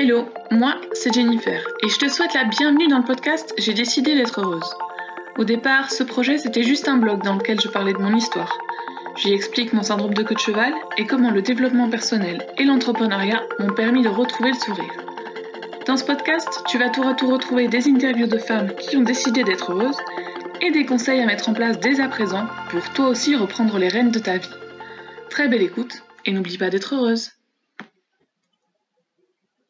Hello, moi c'est Jennifer et je te souhaite la bienvenue dans le podcast J'ai décidé d'être heureuse. Au départ, ce projet c'était juste un blog dans lequel je parlais de mon histoire. J'y explique mon syndrome de queue de cheval et comment le développement personnel et l'entrepreneuriat m'ont permis de retrouver le sourire. Dans ce podcast, tu vas tour à tour retrouver des interviews de femmes qui ont décidé d'être heureuses et des conseils à mettre en place dès à présent pour toi aussi reprendre les rênes de ta vie. Très belle écoute et n'oublie pas d'être heureuse.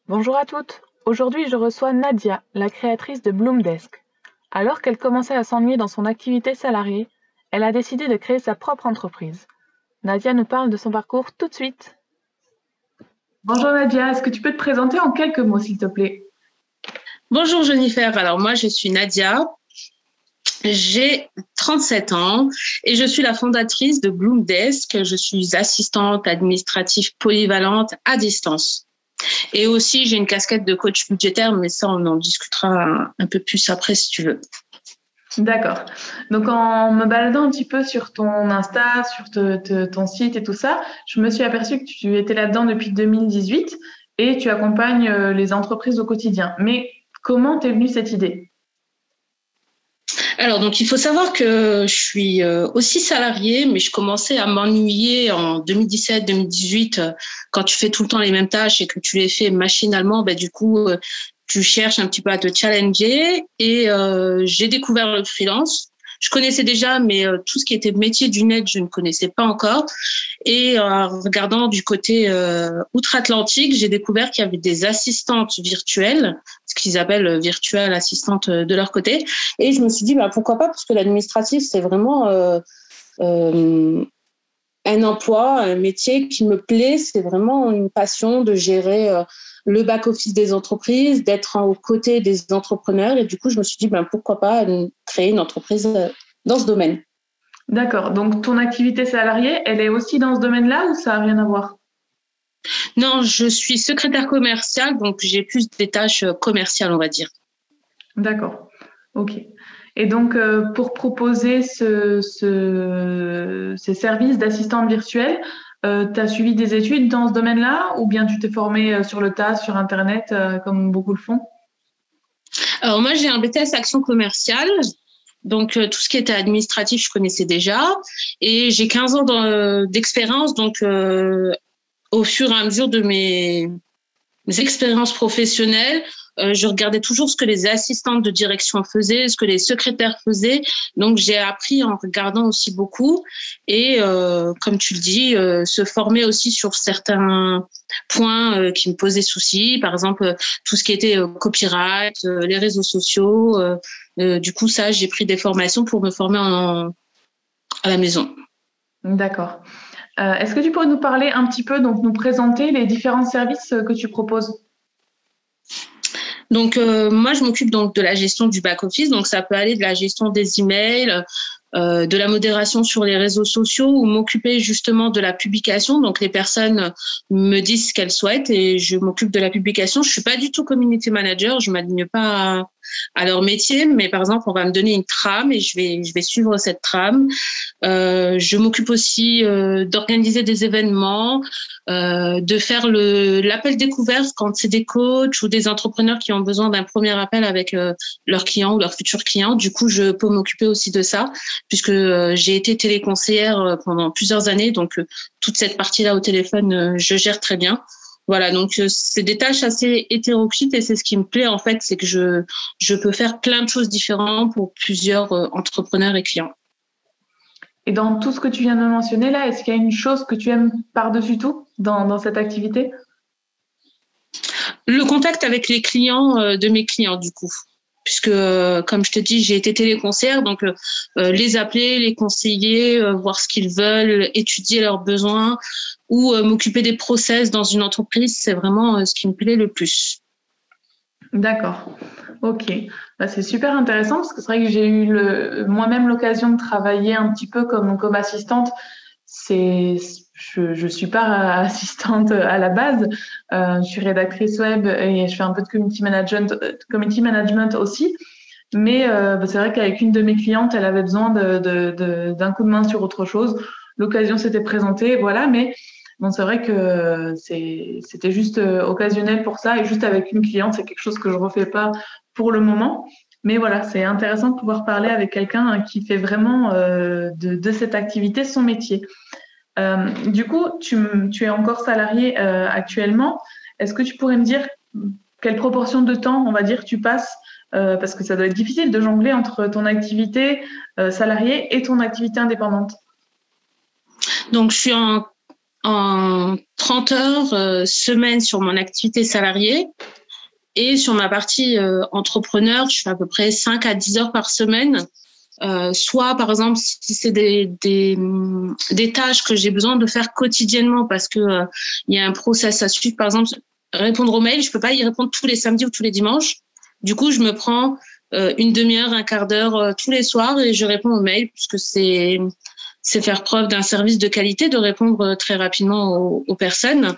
Bonjour à toutes. Aujourd'hui, je reçois Nadia, la créatrice de Bloomdesk. Alors qu'elle commençait à s'ennuyer dans son activité salariée, elle a décidé de créer sa propre entreprise. Nadia nous parle de son parcours tout de suite. Bonjour Nadia, est-ce que tu peux te présenter en quelques mots s'il te plaît? Bonjour Jennifer, alors moi je suis Nadia, j'ai 37 ans et je suis la fondatrice de Bloomdesk. Je suis assistante administrative polyvalente à distance. Et aussi, j'ai une casquette de coach budgétaire, mais ça, on en discutera un, peu plus après si tu veux. D'accord. Donc, en me baladant un petit peu sur ton Insta, sur ton site et tout ça, je me suis aperçue que tu étais là-dedans depuis 2018 et tu accompagnes euh, les entreprises au quotidien. Mais comment t'es venue cette idée? Alors, donc, il faut savoir que je suis euh, aussi salariée, mais je commençais à m'ennuyer en 2017-2018 euh, quand tu fais tout le temps les mêmes tâches et que tu les fais machinalement. Ben, du coup, euh, tu cherches un petit peu à te challenger et j'ai découvert le freelance je connaissais déjà, mais euh, tout ce qui était métier du net, je ne connaissais pas encore. Et euh, en regardant du côté euh, outre-Atlantique, j'ai découvert qu'il y avait des assistantes virtuelles, ce qu'ils appellent virtuelles assistantes de leur côté. Et je me suis dit, bah, pourquoi pas, parce que l'administratif, c'est vraiment un emploi, un métier qui me plaît. C'est vraiment une passion de gérer le back-office des entreprises, d'être aux côtés des entrepreneurs. Et du coup, je me suis dit, ben, pourquoi pas créer une entreprise euh, dans ce domaine. D'accord. Donc, ton activité salariée, elle est aussi dans ce domaine-là ou ça n'a rien à voir? Non, je suis secrétaire commerciale, donc j'ai plus des tâches euh, commerciales, on va dire. D'accord. OK. Et donc, euh, pour proposer ce, ces services d'assistante virtuelle, euh, tu as suivi des études dans ce domaine-là ou bien tu t'es formé euh, sur le tas, sur Internet, euh, comme beaucoup le font? Alors moi, j'ai un BTS Action commerciale. Donc tout ce qui était administratif, je connaissais déjà. Et j'ai 15 ans d'expérience. Donc au fur et à mesure de mes expériences professionnelles, euh, je regardais toujours ce que les assistantes de direction faisaient, ce que les secrétaires faisaient. Donc j'ai appris en regardant aussi beaucoup et euh, comme tu le dis, euh, se former aussi sur certains points qui me posaient souci. Par exemple, tout ce qui était copyright, les réseaux sociaux. du coup, ça, j'ai pris des formations pour me former à la maison. D'accord. Est-ce que tu pourrais nous parler un petit peu, donc nous présenter les différents services que tu proposes? Donc euh, moi je m'occupe donc de la gestion du back office, donc ça peut aller de la gestion des emails, euh, de la modération sur les réseaux sociaux ou m'occuper justement de la publication. Donc les personnes me disent ce qu'elles souhaitent et je m'occupe de la publication. Je suis pas du tout community manager, je m'aligne pas à, leur métier, mais par exemple on va me donner une trame et je vais je vais suivre cette trame. Euh, je m'occupe aussi euh, d'organiser des événements, euh, de faire le l'appel découverte quand c'est des coachs ou des entrepreneurs qui ont besoin d'un premier appel avec euh, leurs clients ou leurs futurs clients. Du coup je peux m'occuper aussi de ça puisque euh, j'ai été téléconseillère euh, pendant plusieurs années, donc euh, toute cette partie-là au téléphone, je gère très bien. Voilà, donc c'est des tâches assez hétéroclites et c'est ce qui me plaît en fait, c'est que je, je peux faire plein de choses différentes pour plusieurs entrepreneurs et clients. Et dans tout ce que tu viens de mentionner là, est-ce qu'il y a une chose que tu aimes par-dessus tout dans, dans cette activité? Le contact avec les clients de mes clients du coup puisque, euh, comme je te dis, j'ai été téléconseillère, donc euh, euh, les appeler, les conseiller, voir ce qu'ils veulent, étudier leurs besoins ou m'occuper des process dans une entreprise, c'est vraiment ce qui me plaît le plus. D'accord. Ok. Bah, c'est super intéressant parce que c'est vrai que j'ai eu moi-même l'occasion de travailler un petit peu comme, comme assistante. C'est je ne suis pas assistante à la base. Euh, je suis rédactrice web et je fais un peu de community management, community management aussi. Mais euh, bah, c'est vrai qu'avec une de mes clientes, elle avait besoin d'un coup de main sur autre chose. L'occasion s'était présentée, voilà. Mais Bon, c'est vrai que c'était juste occasionnel pour ça et juste avec une cliente, c'est quelque chose que je refais pas pour le moment. Mais voilà, c'est intéressant de pouvoir parler avec quelqu'un qui fait vraiment de, cette activité son métier. Du coup, tu, es encore salarié actuellement. Est-ce que tu pourrais me dire quelle proportion de temps, on va dire, tu passes euh, parce que ça doit être difficile de jongler entre ton activité euh, salariée et ton activité indépendante? Donc, je suis en, en 30 heures euh, semaine sur mon activité salariée et sur ma partie entrepreneur, je fais à peu près 5 à 10 heures par semaine. Soit par exemple si c'est des, des, des, tâches que j'ai besoin de faire quotidiennement parce que il y a un process à suivre par exemple répondre aux mails je peux pas y répondre tous les samedis ou tous les dimanches du coup, je me prends euh, une demi-heure, un quart d'heure euh, tous les soirs et je réponds aux mails puisque c'est c'est faire preuve d'un service de qualité, de répondre euh, très rapidement aux, personnes.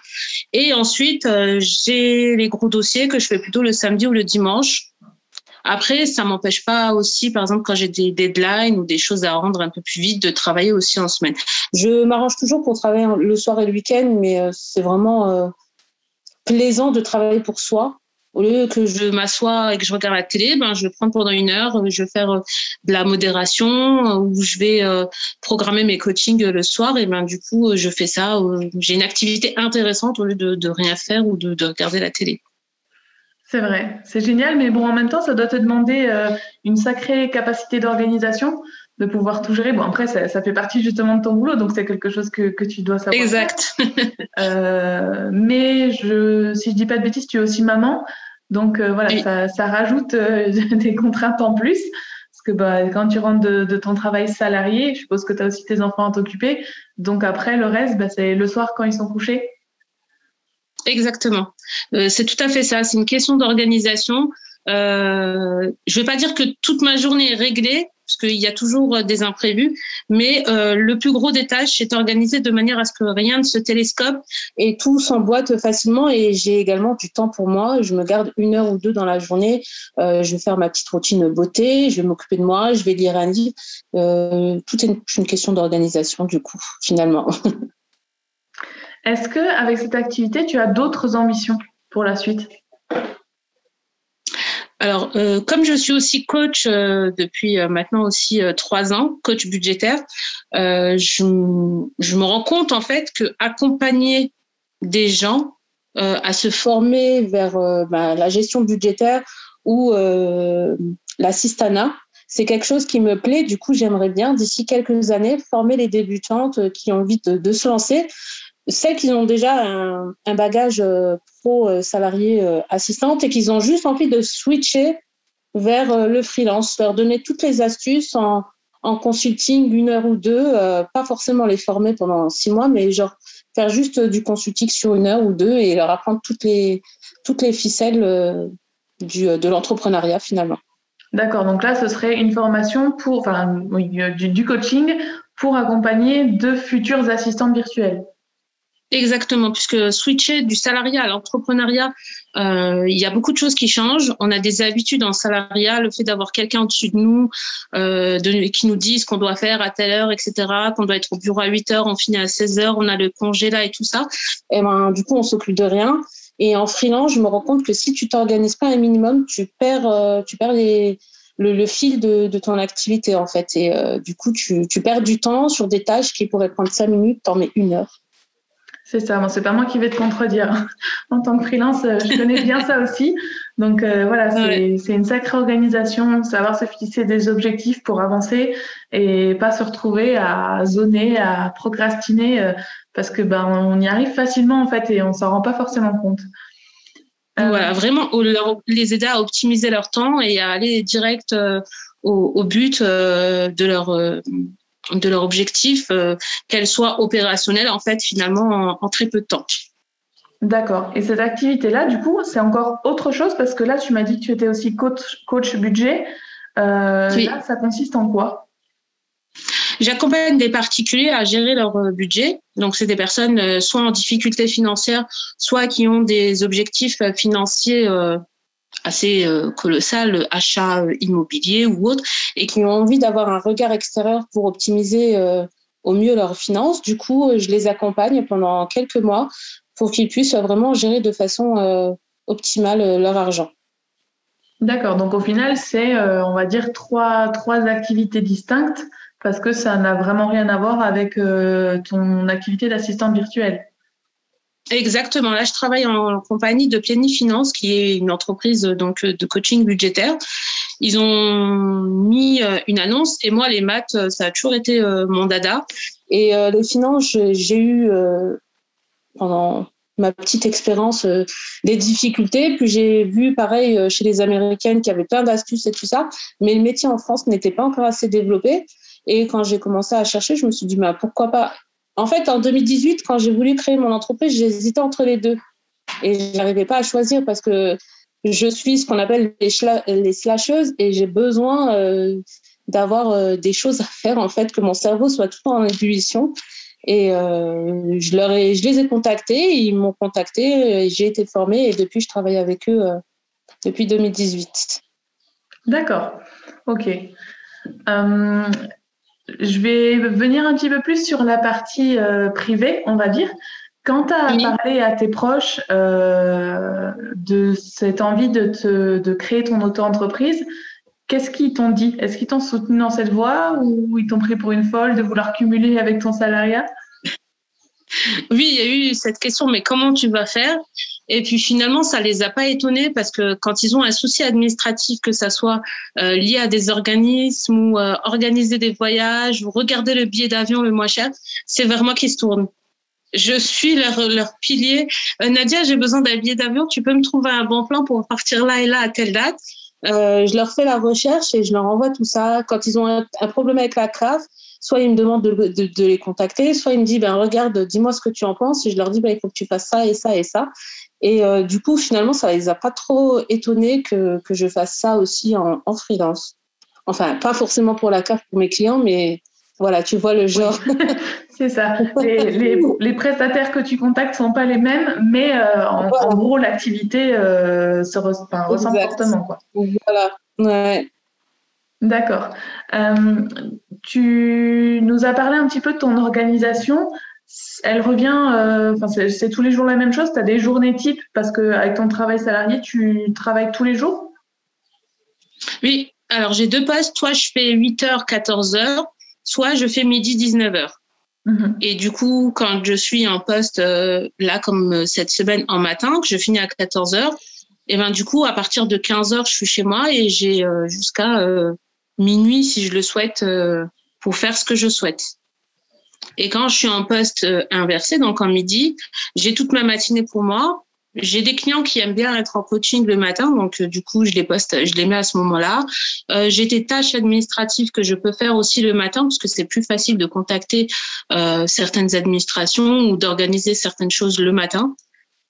Et ensuite, j'ai les gros dossiers que je fais plutôt le samedi ou le dimanche. Après, ça m'empêche pas aussi, par exemple, quand j'ai des deadlines ou des choses à rendre un peu plus vite, de travailler aussi en semaine. Je m'arrange toujours pour travailler le soir et le week-end, mais c'est vraiment plaisant de travailler pour soi au lieu que je m'assois et que je regarde la télé, ben, je vais prendre pendant une heure, je vais faire euh, de la modération euh, ou je vais euh, programmer mes coachings le soir. Et ben, du coup, je fais ça. J'ai une activité intéressante au lieu de, rien faire ou de regarder la télé. C'est vrai, c'est génial, mais bon, en même temps, ça doit te demander une sacrée capacité d'organisation de pouvoir tout gérer. Bon, après, ça, ça, fait partie justement de ton boulot, donc c'est quelque chose que, que, tu dois savoir. Exact. euh, mais je, si je dis pas de bêtises, tu es aussi maman, donc euh, voilà, ça, ça, rajoute euh, des contraintes en plus. Parce que bah, quand tu rentres de, de ton travail salarié, je suppose que tu as aussi tes enfants à t'occuper. Donc après, le reste, bah, c'est le soir quand ils sont couchés. Exactement. Euh, c'est tout à fait ça. C'est une question d'organisation. Euh, je vais pas dire que toute ma journée est réglée, parce qu'il y a toujours euh, des imprévus. Mais euh, le plus gros des tâches, c'est organisé de manière à ce que rien ne se télescope et tout s'emboîte facilement. Et j'ai également du temps pour moi. Je me garde une heure ou deux dans la journée. Euh, je vais faire ma petite routine beauté. Je vais m'occuper de moi. Je vais lire un livre. Euh, tout est une question d'organisation du coup, finalement. Est-ce que avec cette activité, tu as d'autres ambitions pour la suite? Alors, euh, comme je suis aussi coach euh, depuis euh, maintenant aussi trois ans, coach budgétaire, je, me rends compte en fait que accompagner des gens à se former vers bah, la gestion budgétaire ou l'assistanat, c'est quelque chose qui me plaît. Du coup, j'aimerais bien d'ici quelques années former les débutantes qui ont envie de se lancer celles qui ont déjà un, bagage euh, pro euh, salarié euh, assistante et qui ont juste envie de switcher vers le freelance, leur donner toutes les astuces en, en consulting une heure ou deux, pas forcément les former pendant six mois, mais genre faire juste du consulting sur une heure ou deux et leur apprendre toutes les, toutes les ficelles du, de l'entrepreneuriat finalement. D'accord, donc là, ce serait une formation pour, enfin, du coaching pour accompagner de futurs assistants virtuels. Exactement, puisque switcher du salariat à l'entrepreneuriat, euh, il y a beaucoup de choses qui changent. On a des habitudes en salariat, le fait d'avoir quelqu'un au-dessus de nous euh, de, qui nous dit ce qu'on doit faire à telle heure, etc., qu'on doit être au bureau à 8 heures, on finit à 16 heures, on a le congé là et tout ça. Et eh ben, du coup, on s'occupe de rien. Et en freelance, je me rends compte que si tu t'organises pas un minimum, tu perds, euh, tu perds les, le, le, fil de, de, ton activité en fait. Et euh, du coup, tu, tu perds du temps sur des tâches qui pourraient prendre 5 minutes, t'en mets une heure. C'est ça, bon, c'est pas moi qui vais te contredire. en tant que freelance, euh, je connais bien ça aussi. Donc euh, voilà, c'est une sacrée organisation, savoir se fixer des objectifs pour avancer et pas se retrouver à zoner, à procrastiner, euh, parce que ben on y arrive facilement en fait et on s'en rend pas forcément compte. Voilà, vraiment les aider à optimiser leur temps et à aller direct au, au, but de leur de leur objectif, euh, qu'elle soit opérationnelle en fait finalement en, très peu de temps. D'accord. Et cette activité-là, du coup, c'est encore autre chose parce que là, tu m'as dit que tu étais aussi coach, coach budget. Euh, Là, ça consiste en quoi? J'accompagne des particuliers à gérer leur euh, budget. Donc, c'est des personnes euh, soit en difficulté financière, soit qui ont des objectifs financiers assez euh, colossal, achat euh, immobilier ou autre, et qui ont envie d'avoir un regard extérieur pour optimiser euh, au mieux leurs finances. Du coup, je les accompagne pendant quelques mois pour qu'ils puissent vraiment gérer de façon optimale leur argent. D'accord. Donc au final, c'est, on va dire, trois, trois activités distinctes parce que ça n'a vraiment rien à voir avec ton activité d'assistante virtuelle. Exactement. Là, je travaille en compagnie de Finance, qui est une entreprise donc de coaching budgétaire. Ils ont mis euh, une annonce et moi, les maths, euh, ça a toujours été euh, mon dada. Et les finances, j'ai eu pendant ma petite expérience des difficultés. Puis j'ai vu pareil chez les Américaines qui avaient plein d'astuces et tout ça, mais le métier en France n'était pas encore assez développé. Et quand j'ai commencé à chercher, je me suis dit, bah, pourquoi pas en fait, en 2018, quand j'ai voulu créer mon entreprise, j'hésitais entre les deux. Et je n'arrivais pas à choisir parce que je suis ce qu'on appelle les, les slasheuses et j'ai besoin euh, d'avoir euh, des choses à faire, en fait, que mon cerveau soit tout en ébullition. Et euh, je, leur ai, je les ai contactés, ils m'ont contacté, j'ai été formée et depuis, je travaille avec eux depuis 2018. D'accord, ok je vais venir un petit peu plus sur la partie euh, privée, on va dire. Quand tu as parlé à tes proches euh, de cette envie de, te, de créer ton auto-entreprise, qu'est-ce qu'ils t'ont dit? Est-ce qu'ils t'ont soutenu dans cette voie ou ils t'ont pris pour une folle de vouloir cumuler avec ton salariat? Oui, il y a eu cette question, mais comment tu vas faire? Et puis finalement, ça les a pas étonnés parce que quand ils ont un souci administratif, que ça soit euh, lié à des organismes ou euh, organiser des voyages ou regarder le billet d'avion le moins cher, c'est vers moi qu'ils se tournent. Je suis leur, leur pilier. Euh, Nadia, j'ai besoin d'un billet d'avion. Tu peux me trouver un bon plan pour partir là et là à telle date. je leur fais la recherche et je leur envoie tout ça. Quand ils ont un, problème avec la CRAF, soit ils me demandent de, de, de, les contacter, soit ils me disent, ben, regarde, dis-moi ce que tu en penses. Et je leur dis, ben, il faut que tu fasses ça et ça et ça. Et euh, du coup, finalement, ça les a pas trop étonnés que, que je fasse ça aussi en, en, freelance. Enfin, pas forcément pour la CAF pour mes clients, mais voilà, tu vois le genre. C'est ça. Les, les, les, prestataires que tu contactes sont pas les mêmes, mais euh, en, en, gros, l'activité euh, se enfin, ressemble fortement. Quoi. Voilà. Ouais. D'accord. Euh, tu nous as parlé un petit peu de ton organisation elle revient, euh, c'est tous les jours la même chose? Tu as des journées types? Parce que avec ton travail salarié, tu travailles tous les jours? Oui, alors j'ai deux postes. Soit je fais 8h, 14h, soit je fais midi, 19h. Mhm. Et du coup, quand je suis en poste, euh, là, comme cette semaine en matin, que je finis à 14h, et ben du coup, à partir de 15h, je suis chez moi et j'ai jusqu'à minuit, si je le souhaite, pour faire ce que je souhaite. Et quand je suis en poste euh, inversé, donc en midi, j'ai toute ma matinée pour moi. J'ai des clients qui aiment bien être en coaching le matin, donc euh, du coup je les poste, je les mets à ce moment-là. Euh, j'ai des tâches administratives que je peux faire aussi le matin parce que c'est plus facile de contacter euh, certaines administrations ou d'organiser certaines choses le matin.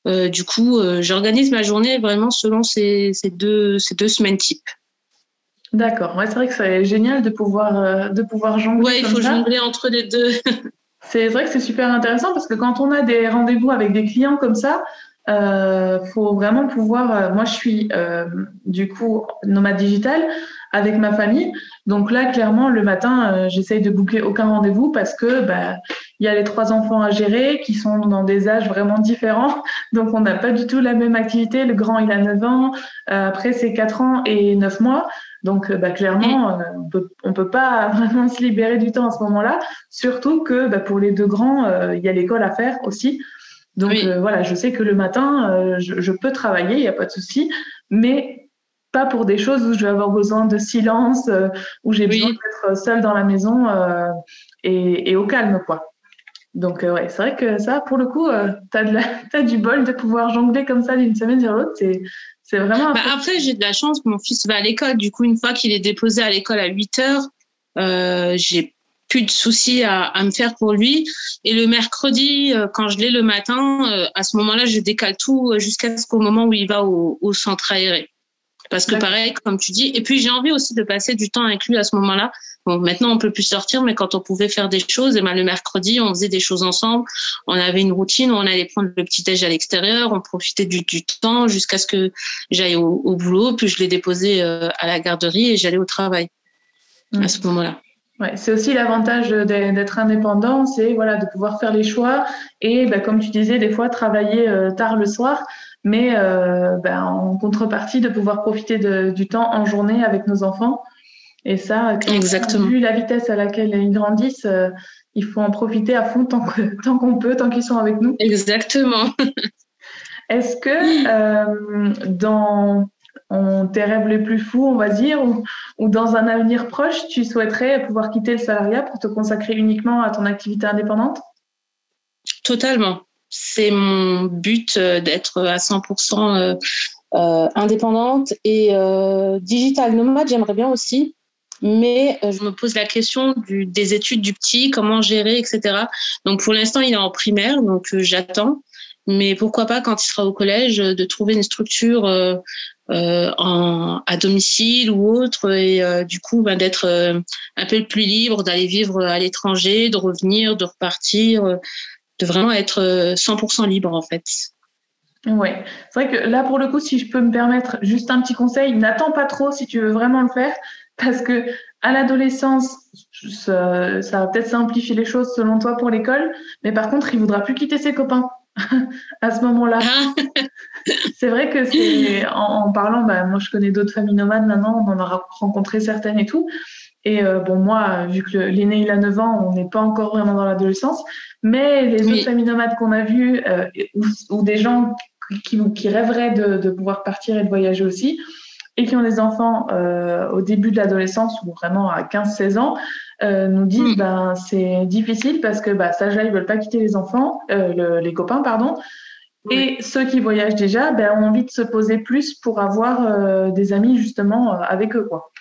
Euh, du coup, j'organise ma journée vraiment selon ces, ces, deux, ces deux semaines types. D'accord. Ouais, c'est vrai que c'est génial de pouvoir, euh, de pouvoir jongler. Ouais, il faut jongler entre les deux. c'est vrai que c'est super intéressant parce que quand on a des rendez-vous avec des clients comme ça, euh, faut vraiment pouvoir. Euh, moi, je suis euh, du coup nomade digital avec ma famille. Donc là, clairement, le matin, euh, j'essaye de boucler aucun rendez-vous parce que bah, il y a les trois enfants à gérer qui sont dans des âges vraiment différents. Donc on n'a pas du tout la même activité. Le grand, il a 9 ans. après, c'est 4 ans et 9 mois. Donc, euh, bah, clairement, euh, on peut, on peut pas vraiment se libérer du temps à ce moment-là, surtout que bah, pour les deux grands, euh, il y a l'école à faire aussi. Donc voilà, je sais que le matin, je, peux travailler, il n'y a pas de souci, mais pas pour des choses où je vais avoir besoin de silence, où j'ai besoin d'être seule dans la maison et, et, au calme, quoi. Donc ouais, c'est vrai que ça, pour le coup, tu as, as, du bol de pouvoir jongler comme ça d'une semaine sur l'autre. C'est c'est vraiment. Bah, après, j'ai de la chance mon fils va à l'école. Du coup, une fois qu'il est déposé à l'école à 8 heures, euh, j'ai plus de soucis à, à, me faire pour lui. Et le mercredi, euh, quand je l'ai le matin, euh, à ce moment-là, je décale tout jusqu'à ce qu'au moment où il va au, au centre aéré. Parce que pareil, comme tu dis, et puis j'ai envie aussi de passer du temps avec lui à ce moment-là. Bon, maintenant on peut plus sortir, mais quand on pouvait faire des choses, et ben le mercredi on faisait des choses ensemble. On avait une routine, où on allait prendre le petit déj à l'extérieur, on profitait du, du temps jusqu'à ce que j'aille au, au, boulot, puis je l'ai déposé euh, à la garderie et j'allais au travail à ce moment-là. Ouais, c'est aussi l'avantage d'être indépendant, c'est voilà de pouvoir faire les choix et bah, comme tu disais des fois travailler tard le soir, mais bah, en contrepartie de pouvoir profiter du temps en journée avec nos enfants. Et ça, Exactement. vu la vitesse à laquelle ils grandissent, il faut en profiter à fond tant tant qu'on peut, tant qu'ils sont avec nous. Exactement. Est-ce que euh, dans tes rêves les plus fous, on va dire, ou, dans un avenir proche, tu souhaiterais pouvoir quitter le salariat pour te consacrer uniquement à ton activité indépendante? Totalement. C'est mon but euh, d'être à 100% euh, indépendante et digital nomade, j'aimerais bien aussi mais euh, je me pose la question du, des études du petit, comment gérer, etc. Donc pour l'instant, il est en primaire, donc euh, j'attends. Mais pourquoi pas quand il sera au collège euh, de trouver une structure euh, en, à domicile ou autre et du coup ben, d'être un peu plus libre, d'aller vivre à l'étranger, de revenir, de repartir, de vraiment être 100% libre en fait. Ouais, c'est vrai que là pour le coup, si je peux me permettre juste un petit conseil, n'attends pas trop si tu veux vraiment le faire, parce que à l'adolescence, ça, va peut-être simplifier les choses selon toi pour l'école, mais par contre, il voudra plus quitter ses copains à ce moment-là. Ah. c'est vrai que c'est en, parlant, bah, moi je connais d'autres familles nomades maintenant, on en a rencontré certaines et tout. Et euh, bon, moi, vu que l'aîné il a 9 ans, on n'est pas encore vraiment dans l'adolescence, mais les autres familles nomades qu'on a vues, euh, ou, des gens qui, qui rêveraient de, de, pouvoir partir et de voyager aussi, et qui ont des enfants euh, au début de l'adolescence ou vraiment à 15-16 ans, euh, nous disent mm. ben c'est difficile parce que bah, ça là ils veulent pas quitter les enfants, euh, les copains pardon. Et ceux qui voyagent déjà ben, ont envie de se poser plus pour avoir des amis justement avec eux quoi.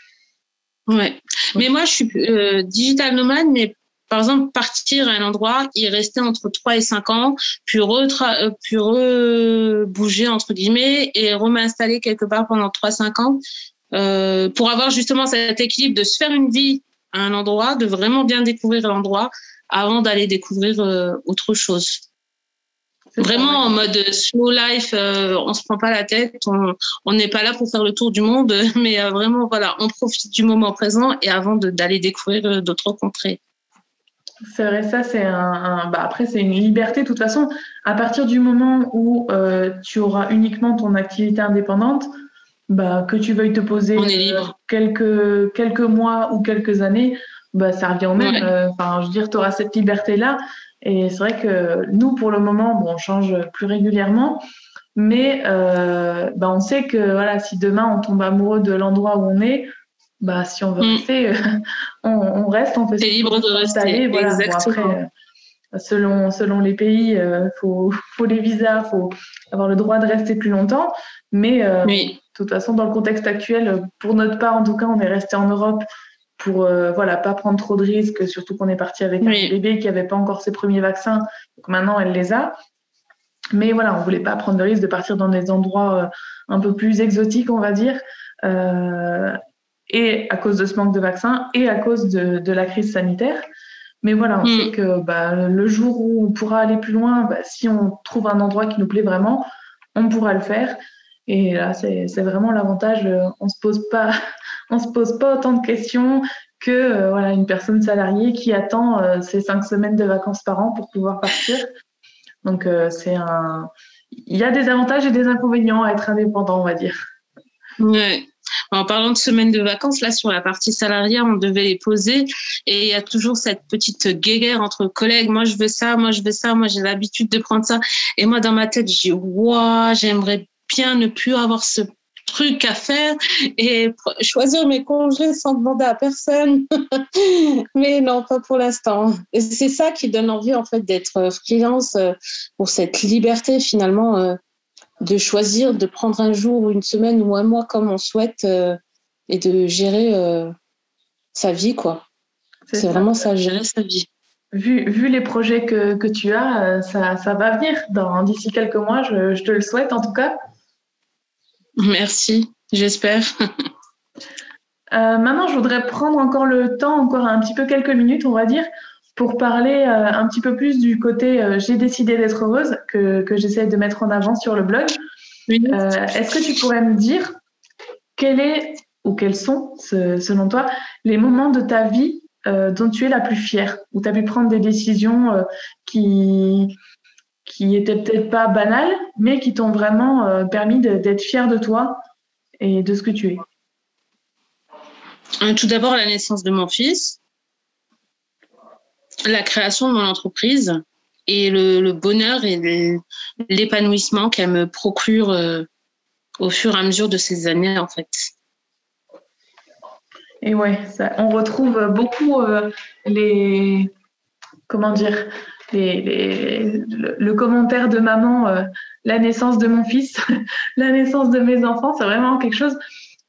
Ouais. Mais moi je suis digital nomade mais par exemple, partir à un endroit, y rester entre 3 et 5 ans, puis, retra puis bouger entre guillemets, et rem'installer quelque part pendant 3-5 ans, euh, pour avoir justement cet équilibre de se faire une vie à un endroit, de vraiment bien découvrir l'endroit avant d'aller découvrir euh, autre chose. Vraiment en mode slow life, euh, on se prend pas la tête, on n'est pas là pour faire le tour du monde, mais euh, vraiment voilà, on profite du moment présent et avant d'aller découvrir euh, d'autres contrées. C'est vrai, ça, c'est un, bah après, c'est une liberté. De toute façon, à partir du moment où euh, tu auras uniquement ton activité indépendante, bah, que tu veuilles te poser euh, quelques, quelques mois ou quelques années, bah, ça revient au même. Euh, enfin, je veux dire, tu auras cette liberté-là. Et c'est vrai que nous, pour le moment, bon, on change plus régulièrement. Mais bah, on sait que voilà, si demain on tombe amoureux de l'endroit où on est, bah, si on veut mm. rester, on, reste, on peut C'est libre de rester. Voilà. après, euh, selon, selon les pays, il euh, faut, faut les visas, il faut avoir le droit de rester plus longtemps. Mais euh, de toute façon, dans le contexte actuel, pour notre part, en tout cas, on est resté en Europe pour voilà pas prendre trop de risques, surtout qu'on est parti avec un bébé qui n'avait pas encore ses premiers vaccins. Donc maintenant, elle les a. Mais voilà, on voulait pas prendre de risque de partir dans des endroits un peu plus exotiques, on va dire. Euh, et à cause de ce manque de vaccins et à cause de, de la crise sanitaire. Mais voilà, on mm. sait que bah, le jour où on pourra aller plus loin, bah, si on trouve un endroit qui nous plaît vraiment, on pourra le faire. Et là, c'est vraiment l'avantage. Euh, on se pose pas, on se pose pas autant de questions que euh, voilà une personne salariée qui attend euh, ses cinq semaines de vacances par an pour pouvoir partir. Donc c'est un, il y a des avantages et des inconvénients à être indépendant, on va dire. Ouais. En parlant de semaines de vacances, là, sur la partie salariée, on devait les poser et il y a toujours cette petite guéguerre entre collègues. Moi, je veux ça, moi, je veux ça, moi, j'ai l'habitude de prendre ça. Et moi, dans ma tête, je dis, waouh, j'aimerais bien ne plus avoir ce truc à faire et choisir mes congés sans demander à personne. Mais non, pas pour l'instant. Et c'est ça qui donne envie, en fait, d'être freelance euh, pour cette liberté, finalement, euh, de choisir de prendre un jour ou une semaine ou un mois comme on souhaite euh, et de gérer euh, sa vie quoi. C'est vraiment ça, gérer sa vie. Vu, vu les projets que, que tu as, euh, ça, ça, va venir d'ici quelques mois, je, je, te le souhaite en tout cas. Merci, j'espère. maintenant, je voudrais prendre encore le temps, encore un petit peu quelques minutes, on va dire, pour parler euh, un petit peu plus du côté euh, j'ai décidé d'être heureuse que, que j'essaie de mettre en avant sur le blog. Euh, est-ce que tu pourrais me dire quel est ou quels sont, selon toi, les moments de ta vie dont tu es la plus fière, où tu as pu prendre des décisions qui qui étaient peut-être pas banales, mais qui t'ont vraiment permis d'être fière de toi et de ce que tu es? Tout d'abord, la naissance de mon fils, la création de mon entreprise et le, bonheur et l'épanouissement qu'elle me procure euh, au fur et à mesure de ces années, en fait. Et ouais, on retrouve beaucoup euh, les. Comment dire le, commentaire de maman, euh, la naissance de mon fils, la naissance de mes enfants, c'est vraiment quelque chose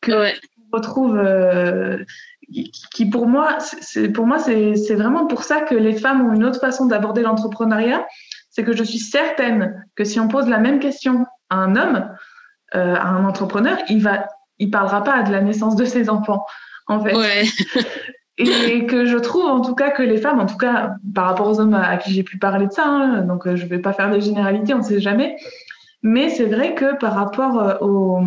que ouais. on retrouve qui pour moi, c'est pour moi c'est vraiment pour ça que les femmes ont une autre façon d'aborder l'entrepreneuriat. C'est que je suis certaine que si on pose la même question à un homme, euh, à un entrepreneur, il va, il parlera pas de la naissance de ses enfants, en fait. Ouais. Et que je trouve en tout cas que les femmes, en tout cas par rapport aux hommes à qui j'ai pu parler de ça, hein, donc euh, je vais pas faire des généralités, on ne sait jamais. Mais c'est vrai que par rapport euh, aux,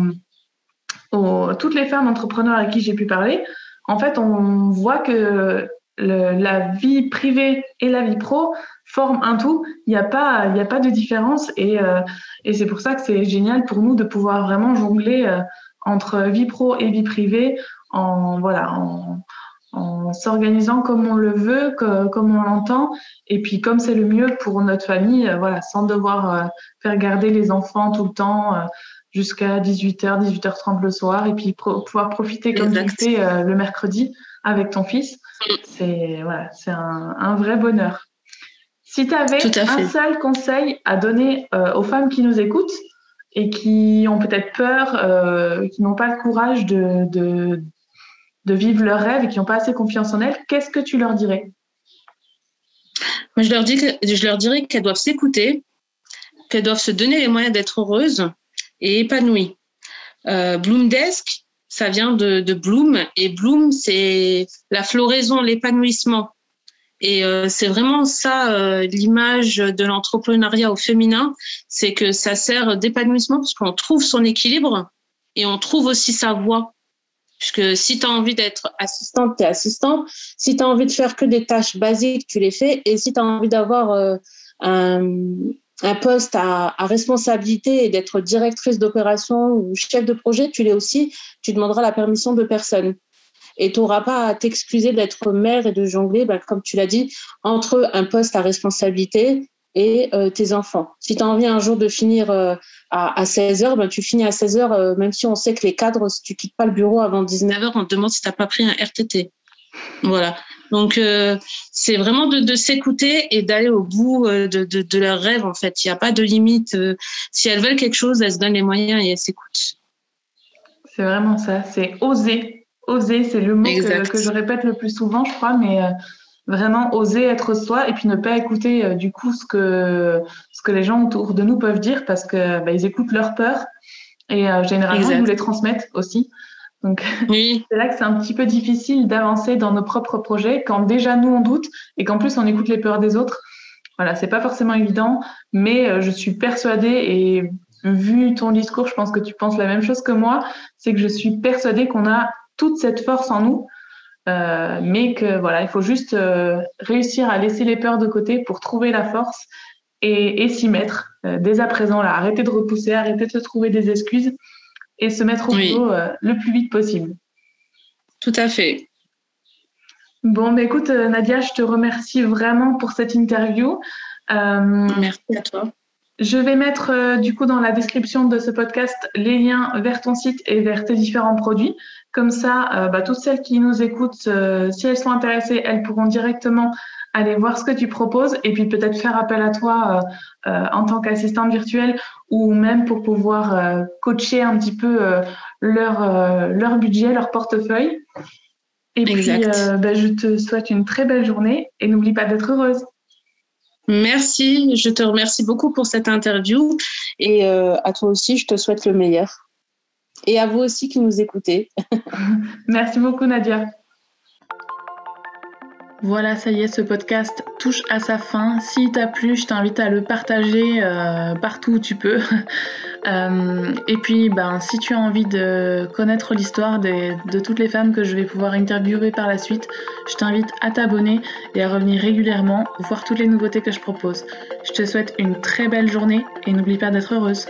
aux, toutes les femmes entrepreneurs à qui j'ai pu parler, en fait, on voit que la vie privée et la vie pro forment un tout. Il n'y a pas, il a pas de différence euh, et, c'est pour ça que c'est génial pour nous de pouvoir vraiment jongler euh, entre vie pro et vie privée en voilà en, s'organisant comme on le veut, comme on l'entend, et puis comme c'est le mieux pour notre famille, euh, voilà, sans devoir faire garder les enfants tout le temps, jusqu'à 18h, 18h30 le soir, et puis pouvoir profiter comme tu fais euh, le mercredi avec ton fils. C'est voilà, c'est un, vrai bonheur. Si tu avais un seul conseil à donner euh, aux femmes qui nous écoutent et qui ont peut-être peur, euh, qui n'ont pas le courage de, de, de, vivre leur rêve et qui n'ont pas assez confiance en elles, qu'est-ce que tu leur dirais? Moi, je leur, dis que, je leur dirais qu'elles doivent s'écouter, qu'elles doivent se donner les moyens d'être heureuses et épanoui. Euh, Bloom Desk, ça vient de, de Bloom et Bloom, c'est la floraison, l'épanouissement. Et euh, c'est vraiment ça euh, l'image de l'entrepreneuriat au féminin, c'est que ça sert d'épanouissement parce qu'on trouve son équilibre et on trouve aussi sa voie. Puisque si tu as envie d'être assistante, tu es assistante. Si tu as envie de faire que des tâches basiques, tu les fais. Et si tu as envie d'avoir euh, un, un poste à, responsabilité et d'être directrice d'opération ou chef de projet, tu l'es aussi, tu demanderas la permission de personne. Et tu n'auras pas à t'excuser d'être mère et de jongler, bah, comme tu l'as dit, entre un poste à responsabilité et euh, tes enfants. Si tu as envie un jour de finir euh, à, 16 heures, bah, tu finis à 16 heures, euh, même si on sait que les cadres, si tu quittes pas le bureau avant 19 heures, on te demande si tu n'as pas pris un RTT. Voilà. Donc, euh, c'est vraiment de, s'écouter et d'aller au bout euh, de, de, leurs rêves, en fait. Il n'y a pas de limite. Euh, si elles veulent quelque chose, elles se donnent les moyens et elles s'écoutent. C'est vraiment ça. C'est oser. Oser, c'est le mot que, je répète le plus souvent, je crois, mais vraiment oser être soi et puis ne pas écouter du coup ce que, ce que les gens autour de nous peuvent dire parce que bah, ils écoutent leur peur et généralement ils nous les transmettent aussi. Donc, c'est là que c'est un petit peu difficile d'avancer dans nos propres projets quand déjà nous on doute et qu'en plus on écoute les peurs des autres. Voilà, c'est pas forcément évident, mais euh, je suis persuadée et vu ton discours, je pense que tu penses la même chose que moi, c'est que je suis persuadée qu'on a toute cette force en nous, euh, mais que voilà, il faut juste euh, réussir à laisser les peurs de côté pour trouver la force et, et s'y mettre dès à présent là. Arrêter de repousser, arrêter de se trouver des excuses et se mettre au boulot euh, le plus vite possible. Tout à fait. Bon, bah, écoute, euh, Nadia, je te remercie vraiment pour cette interview. Euh, Merci à toi. Je vais mettre du coup dans la description de ce podcast les liens vers ton site et vers tes différents produits. Comme ça, bah, toutes celles qui nous écoutent, si elles sont intéressées, elles pourront directement aller voir ce que tu proposes et puis peut-être faire appel à toi euh, euh, en tant qu'assistante virtuelle ou même pour pouvoir euh, coacher un petit peu leur, leur budget, leur portefeuille. Et puis, ben, je te souhaite une très belle journée et n'oublie pas d'être heureuse. Merci, je te remercie beaucoup pour cette interview et à toi aussi, je te souhaite le meilleur. Et à vous aussi qui nous écoutez. Merci beaucoup, Nadia. Voilà, ça y est, ce podcast touche à sa fin. S'il t'a plu, je t'invite à le partager euh, partout où tu peux. Euh, et puis, ben, si tu as envie de connaître l'histoire de toutes les femmes que je vais pouvoir interviewer par la suite, je t'invite à t'abonner et à revenir régulièrement voir toutes les nouveautés que je propose. Je te souhaite une très belle journée et n'oublie pas d'être heureuse.